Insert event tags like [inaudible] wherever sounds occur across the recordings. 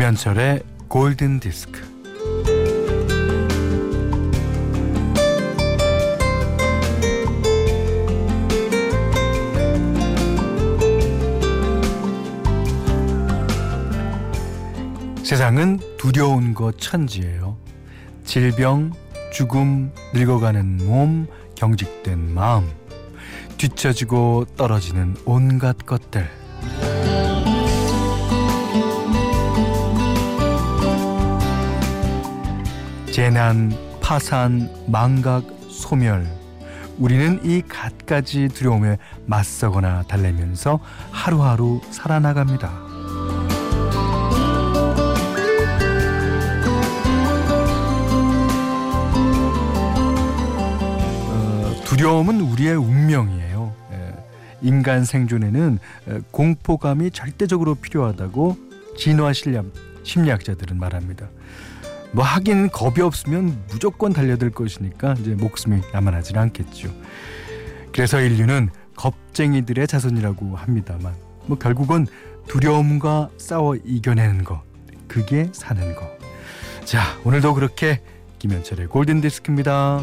김현철의 골든 디스크. 세상은 두려운 것 천지예요. 질병, 죽음, 늙어가는 몸, 경직된 마음, 뒤처지고 떨어지는 온갖 것들. 재난, 파산, 망각, 소멸. 우리는 이 갖가지 두려움에 맞서거나 달래면서 하루하루 살아나갑니다. 두려움은 우리의 운명이에요. 예. 인간 생존에는 공포감이 절대적으로 필요하다고 진화 실력, 심리학 자들은 말합니다. 뭐 하긴 겁이 없으면 무조건 달려들 것이니까 이제 목숨이 남아나지는 않겠죠. 그래서 인류는 겁쟁이들의 자손이라고 합니다만 뭐 결국은 두려움과 싸워 이겨내는 것 그게 사는 것. 자 오늘도 그렇게 김현철의 골든 디스크입니다.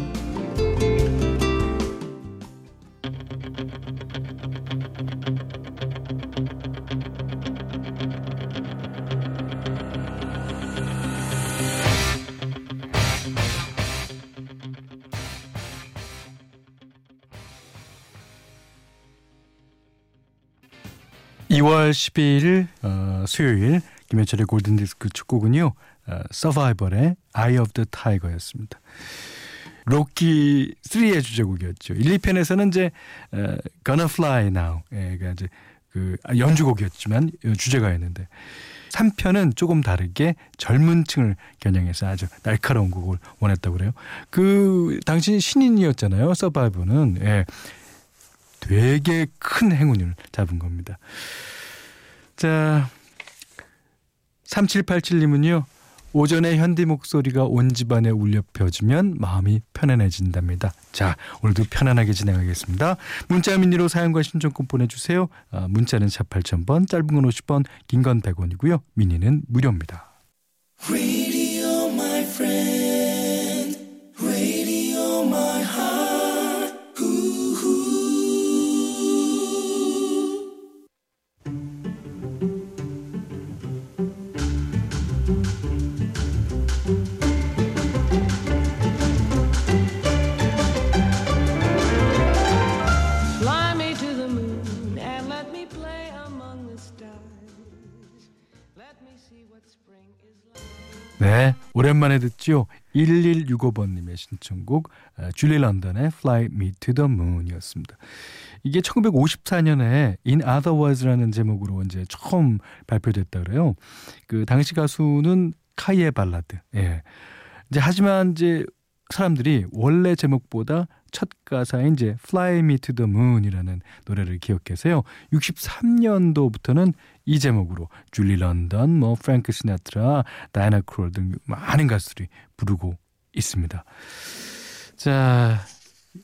2월 12일 어, 수요일 김현철의 골든디스크 축구군요. 어, 서바이벌의 Eye of the Tiger였습니다. 로키 3의 주제곡이었죠. 1, 2편에서는 이제 어, Gonna Fly Now 예, 가 이제 그 연주곡이었지만 주제가였는데 3편은 조금 다르게 젊은 층을 겨냥해서 아주 날카로운 곡을 원했다고 그래요. 그 당시 신인이었잖아요. 서바이벌은 예. 되게 큰 행운을 잡은 겁니다. 자, 3787님은요. 오전에 현디 목소리가 온 집안에 울려 펴지면 마음이 편안해진답니다. 자, 오늘도 편안하게 진행하겠습니다. 문자 미니로 사연과 신청권 보내주세요. 아, 문자는 샵 8000번, 짧은 건 50원, 긴건 100원이고요. 미니는 무료입니다. 오랜만에 듣죠. 1165번님의 신청곡 아, 줄리 런던의 Fly Me to the Moon이었습니다. 이게 1954년에 In Other Words라는 제목으로 이제 처음 발표됐다 그래요. 그 당시 가수는 카이의 발라드. 예. 이제 하지만 이제 사람들이 원래 제목보다 첫 가사인 이제 Fly Me to the Moon이라는 노래를 기억해서요. 63년도부터는 이 제목으로 줄리 런던, 뭐 프랭크 시나트라, 다이나 크롤 등 많은 가수들이 부르고 있습니다. 자,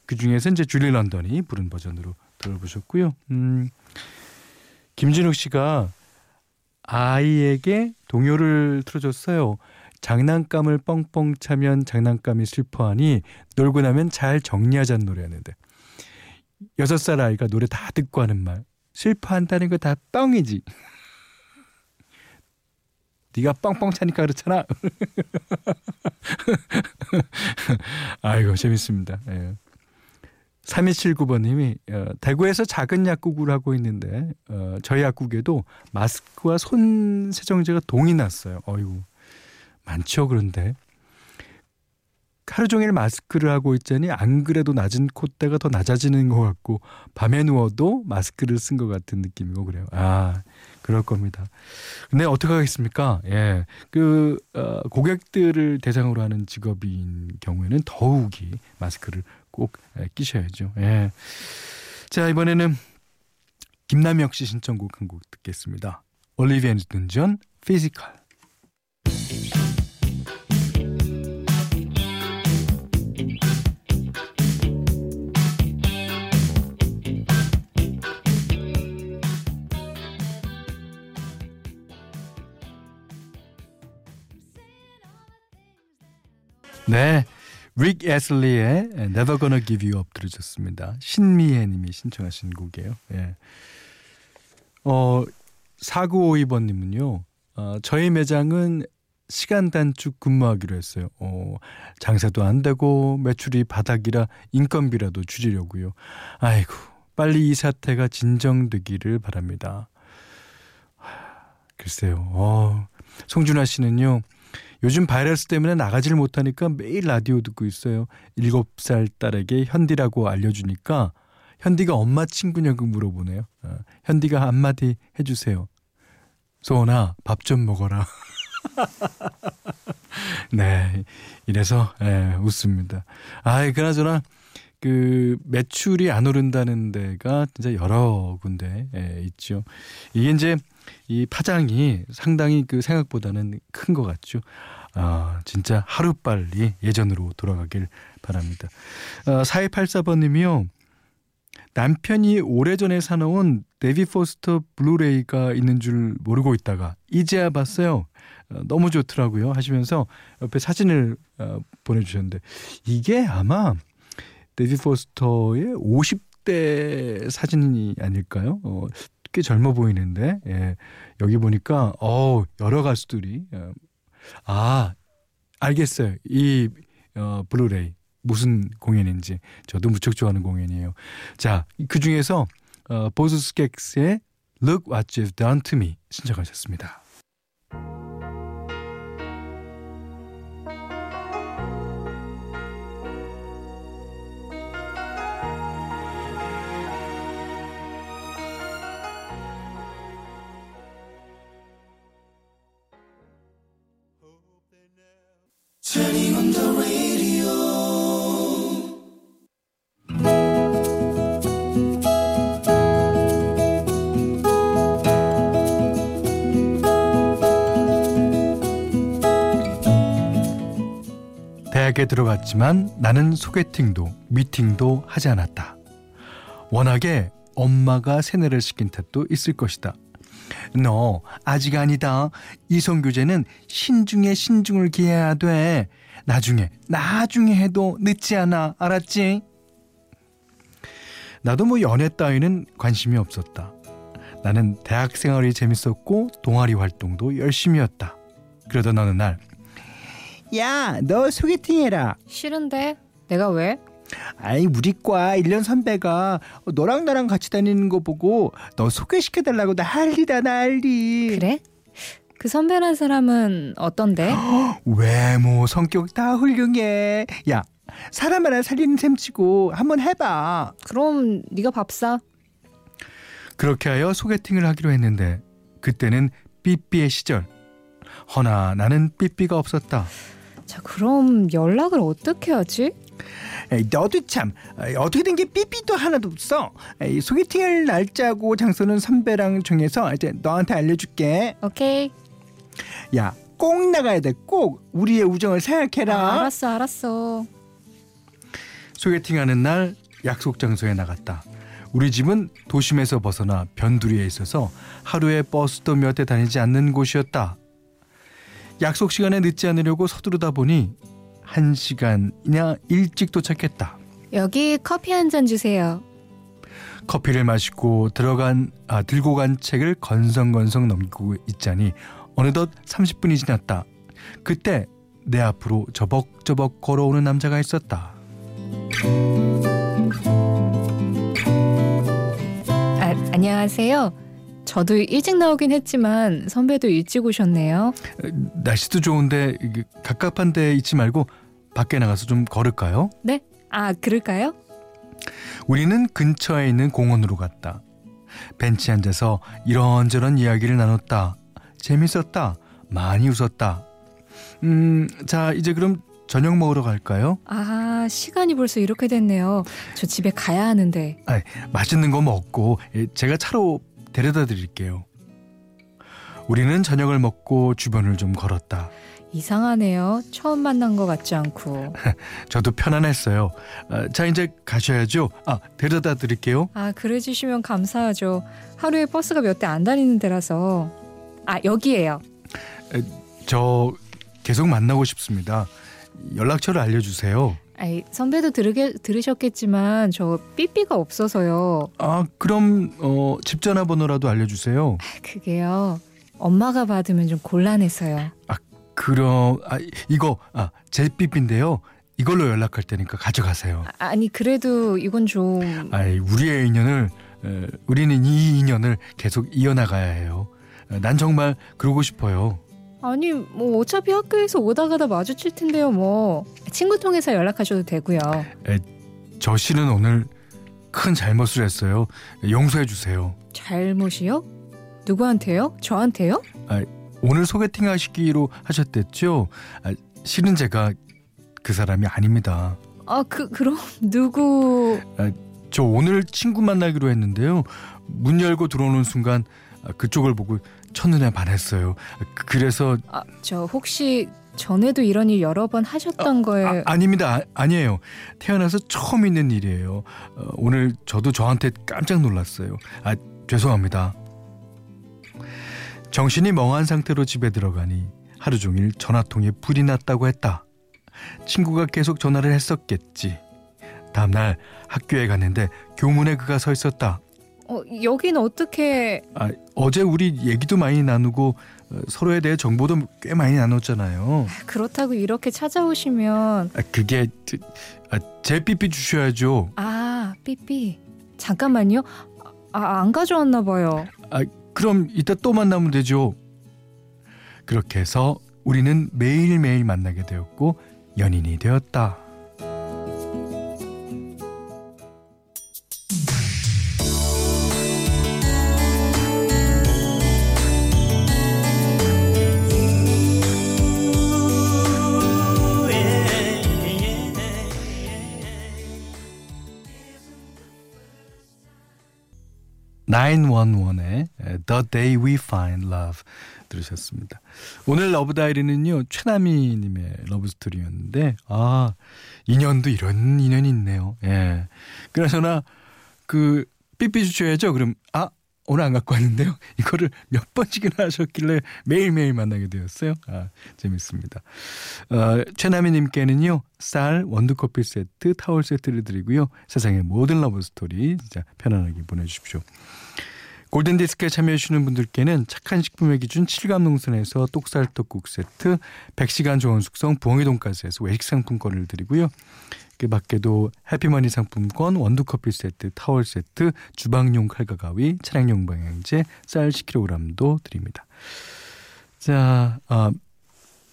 그 중에서 이제 줄리 런던이 부른 버전으로 들어보셨고요. 음, 김진욱 씨가 아이에게 동요를 틀어줬어요. 장난감을 뻥뻥 차면 장난감이 슬퍼하니 놀고 나면 잘 정리하자는 노래였는데 여섯 살 아이가 노래 다 듣고 하는 말 슬퍼한다는 거 다 뻥이지. 네가 뻥뻥 차니까 그렇잖아. [laughs] 아이고 재밌습니다. 예. 3279번님이 어, 대구에서 작은 약국을 하고 있는데 어, 저희 약국에도 마스크와 손 세정제가 동이 났어요. 어이구 많죠 그런데 하루 종일 마스크를 하고 있자니 안 그래도 낮은 콧대가 더 낮아지는 것 같고 밤에 누워도 마스크를 쓴 것 같은 느낌이고 그래요. 아 그럴 겁니다. 근데 어떻게 하겠습니까? 예, 그 어, 고객들을 대상으로 하는 직업인 경우에는 더욱이 마스크를 꼭 예, 끼셔야죠. 예. 자 이번에는 김남혁 씨 신청곡 한 곡 듣겠습니다. 올리비아 뉴튼 존 피지컬. 네. 릭 애슬리의 Never Gonna Give You Up 들으셨습니다. 신미애 님이 신청하신 곡이에요. 예. 어, 4952번 님은요. 어, 저희 매장은 시간 단축 근무하기로 했어요. 어, 장사도 안 되고 매출이 바닥이라 인건비라도 줄이려고요. 아이고, 빨리 이 사태가 진정되기를 바랍니다. 글쎄요. 어, 송준아 씨는요. 요즘 바이러스 때문에 나가지를 못하니까 매일 라디오 듣고 있어요. 7살 딸에게 현디라고 알려주니까 현디가 엄마 친구냐고 물어보네요. 어, 현디가 한마디 해주세요. 소원아, 밥 좀 먹어라. [laughs] 네. 이래서, 예, 웃습니다. 아이, 그나저나, 그, 매출이 안 오른다는 데가 진짜 여러 군데, 예, 있죠. 이게 이제, 이 파장이 상당히 그 생각보다는 큰 것 같죠. 아, 진짜 하루빨리 예전으로 돌아가길 바랍니다. 아, 4284번님이요. 남편이 오래전에 사놓은 데이빗 포스터 블루레이가 있는 줄 모르고 있다가 이제야 봤어요. 어, 너무 좋더라고요. 하시면서 옆에 사진을 어, 보내주셨는데 이게 아마 데이빗 포스터의 50대 사진이 아닐까요? 어, 꽤 젊어 보이는데 예, 여기 보니까 어 여러 가수들이 어, 아 알겠어요. 이 어, 블루레이 무슨 공연인지 저도 무척 좋아하는 공연이에요. 자, 그 중에서 어, 보스 스캑스의 Look What You've Done to Me 신청하셨습니다. 대학에 들어갔지만 나는 소개팅도 미팅도 하지 않았다. 워낙에 엄마가 세뇌를 시킨 탓도 있을 것이다. 너 아직 아니다. 이성교제는 신중에 신중을 기해야 돼. 나중에 나중에 해도 늦지 않아. 알았지? 나도 뭐 연애 따위는 관심이 없었다. 나는 대학 생활이 재밌었고 동아리 활동도 열심히였다. 그러던 어느 날 야, 너 소개팅 해라. 싫은데 내가 왜? 아이 우리 과 1년 선배가 너랑 나랑 같이 다니는 거 보고 너 소개시켜 달라고 난리다 난리 그래? 그 선배란 사람은 어떤데? [gasps] 외모 성격 다 훌륭해 야 사람 하나 살리는 셈치고 한번 해봐 그럼 네가 밥 사. 그렇게 하여 소개팅을 하기로 했는데 그때는 삐삐의 시절 허나 나는 삐삐가 없었다 자 그럼 연락을 어떻게 하지? 너도 참 어떻게 된 게 삐삐도 하나도 없어. 소개팅할 날짜고 장소는 선배랑 정해서 이제 너한테 알려줄게. 오케이. 야 꼭 나가야 돼 꼭 우리의 우정을 생각해라. 아, 알았어 알았어. 소개팅하는 날 약속 장소에 나갔다. 우리 집은 도심에서 벗어나 변두리에 있어서 하루에 버스도 몇 대 다니지 않는 곳이었다. 약속 시간에 늦지 않으려고 서두르다 보니 한 시간이나 일찍 도착했다. 여기 커피 한 잔 주세요. 커피를 마시고 들어간 아 들고 간 책을 건성건성 넘기고 있자니 어느덧 30분이 지났다. 그때 내 앞으로 저벅저벅 걸어오는 남자가 있었다. 아, 안녕하세요. 저도 일찍 나오긴 했지만 선배도 일찍 오셨네요. 날씨도 좋은데 갑갑한 데 있지 말고 밖에 나가서 좀 걸을까요? 네? 아 그럴까요? 우리는 근처에 있는 공원으로 갔다. 벤치에 앉아서 이런저런 이야기를 나눴다. 재밌었다. 많이 웃었다. 음, 자, 이제 그럼 저녁 먹으러 갈까요? 아 시간이 벌써 이렇게 됐네요. 저 집에 가야 하는데. 아, 맛있는 거 먹고 예, 제가 차로 데려다 드릴게요. 우리는 저녁을 먹고 주변을 좀 걸었다. 이상하네요. 처음 만난 것 같지 않고. [laughs] 저도 편안했어요. 아, 자, 이제 가셔야죠. 아, 데려다 드릴게요. 아 그래 주시면 감사하죠. 하루에 버스가 몇 대 안 다니는 데라서. 아 여기에요. 저 계속 만나고 싶습니다. 연락처를 알려주세요. 아이, 선배도 들으게, 들으셨겠지만 저 삐삐가 없어서요. 아 그럼 어, 집 전화번호라도 알려주세요. 그게요. 엄마가 받으면 좀 곤란해서요. 그럼 아 이거 아 제 삐삐인데요. 이걸로 연락할 테니까 가져가세요. 아, 아니 그래도 이건 좀 아이 우리의 인연을 에, 우리는 이 인연을 계속 이어나가야 해요. 에, 난 정말 그러고 싶어요. 아니 뭐 어차피 학교에서 오다 가다 마주칠 텐데요 뭐 친구 통해서 연락하셔도 되고요. 저 씨는 오늘 큰 잘못을 했어요. 용서해 주세요. 잘못이요? 누구한테요? 저한테요? 오늘 소개팅 하시기로 하셨댔죠? 아, 실은 제가 그 사람이 아닙니다. 아 그 그럼 누구? 저 오늘 친구 만나기로 했는데요. 문 열고 들어오는 순간 아, 그쪽을 보고 첫눈에 반했어요. 그- 그래서 아 저 혹시 전에도 이런 일 여러 번 하셨던 거예요? 아, 닙니다 아, 니에요 태어나서 처음 있는 일이에요. 어, 오늘 저도 저한테 깜짝 놀랐어요. 아, 죄송합니다. 정신이 멍한 상태로 집에 들어가니 하루 종일 전화통에 불이 났다고 했다. 친구가 계속 전화를 했었겠지. 다음날 학교에 갔는데 교문에 그가 서 있었다. 어 여긴 어떻게? 아, 어제 우리 얘기도 많이 나누고 어, 서로에 대해 정보도 꽤 많이 나눴잖아요. 그렇다고 이렇게 찾아오시면 아, 그게 저- 아, 제 삐삐 주셔야죠. 아 삐삐 잠깐만요. 아 안 가져왔나 봐요. 그럼 이따 또 만나면 되죠. 그렇게 해서 우리는 매일매일 만나게 되었고 연인이 되었다. (911의) The Day We Find Love 들으셨습니다. 오늘 Love Diary는요 최나미님의 love story였는데 아 인연도 이런 인연이 있네요. 예. 그나저나 그 삐삐 주셔야죠. 그럼 아 오늘 안 갖고 왔는데요. [laughs] 이거를 몇 번씩이나 하셨길래 매일매일 만나게 되었어요. 아, 재밌습니다. 어, 최나미님께는요, 쌀, 원두커피 세트, 타월 세트를 드리고요. 세상의 모든 love story 진짜 편안하게 보내주십시오. 골든디스크에 참여해주시는 분들께는 착한 식품의 기준 7감 농산에서 똑살 떡국 세트, 100시간 좋은 숙성 부엉이 돈가스에서 외식 상품권을 드리고요. 그 밖에도 해피머니 상품권, 원두커피 세트, 타월 세트, 주방용 칼과 가위, 차량용 방향제, 쌀 10kg도 드립니다. 자, 아,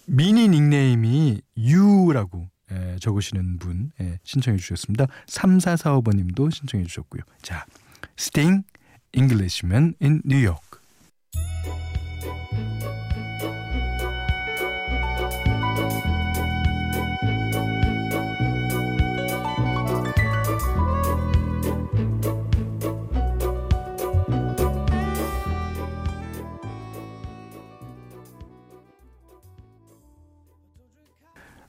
미니 닉네임이 유라고 예, 적으시는 분 예, 신청해 주셨습니다. 3445번님도 신청해 주셨고요. 자, 스팅 Englishman in New York.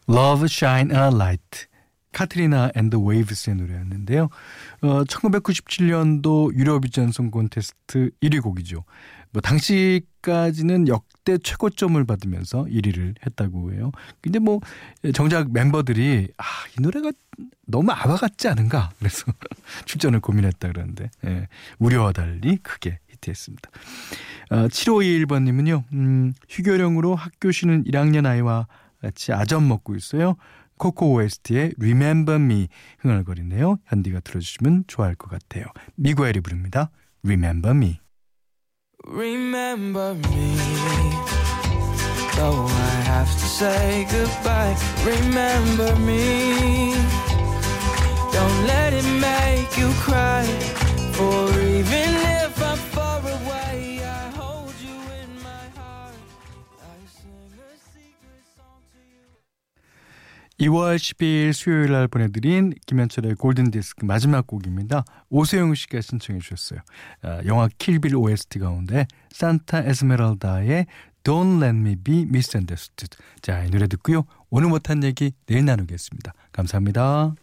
Love Shine a Light. 카트리나 앤드 웨이브스의 노래였는데요. 어, 1997년도 유로비전 송 콘테스트 1위 곡이죠. 뭐 당시까지는 역대 최고점을 받으면서 1위를 했다고 해요. 근데 뭐 정작 멤버들이 아, 이 노래가 너무 아바 같지 않은가? 그래서 [laughs] 출전을 고민했다 그러는데 예, 우려와 달리 크게 히트했습니다. 어, 7521번 님은요. 음, 휴교령으로 학교 쉬는 1학년 아이와 같이 아점 먹고 있어요. 코코 OST의 Remember Me 흥얼거리네요. 현디가 들어주시면 좋아할 것 같아요. 미구엘이 부릅니다. Remember Me. Remember me, though I have to say goodbye. Remember me, don't let it make you cry. For even if 2월 12일 수요일 날 보내드린 김현철의 골든디스크 마지막 곡입니다. 오세영 씨가 신청해 주셨어요. 아, 영화 킬빌 OST 가운데 산타 에스메랄다의 Don't Let Me Be Misunderstood. 자, 이 노래 듣고요. 오늘 못한 얘기 내일 나누겠습니다. 감사합니다.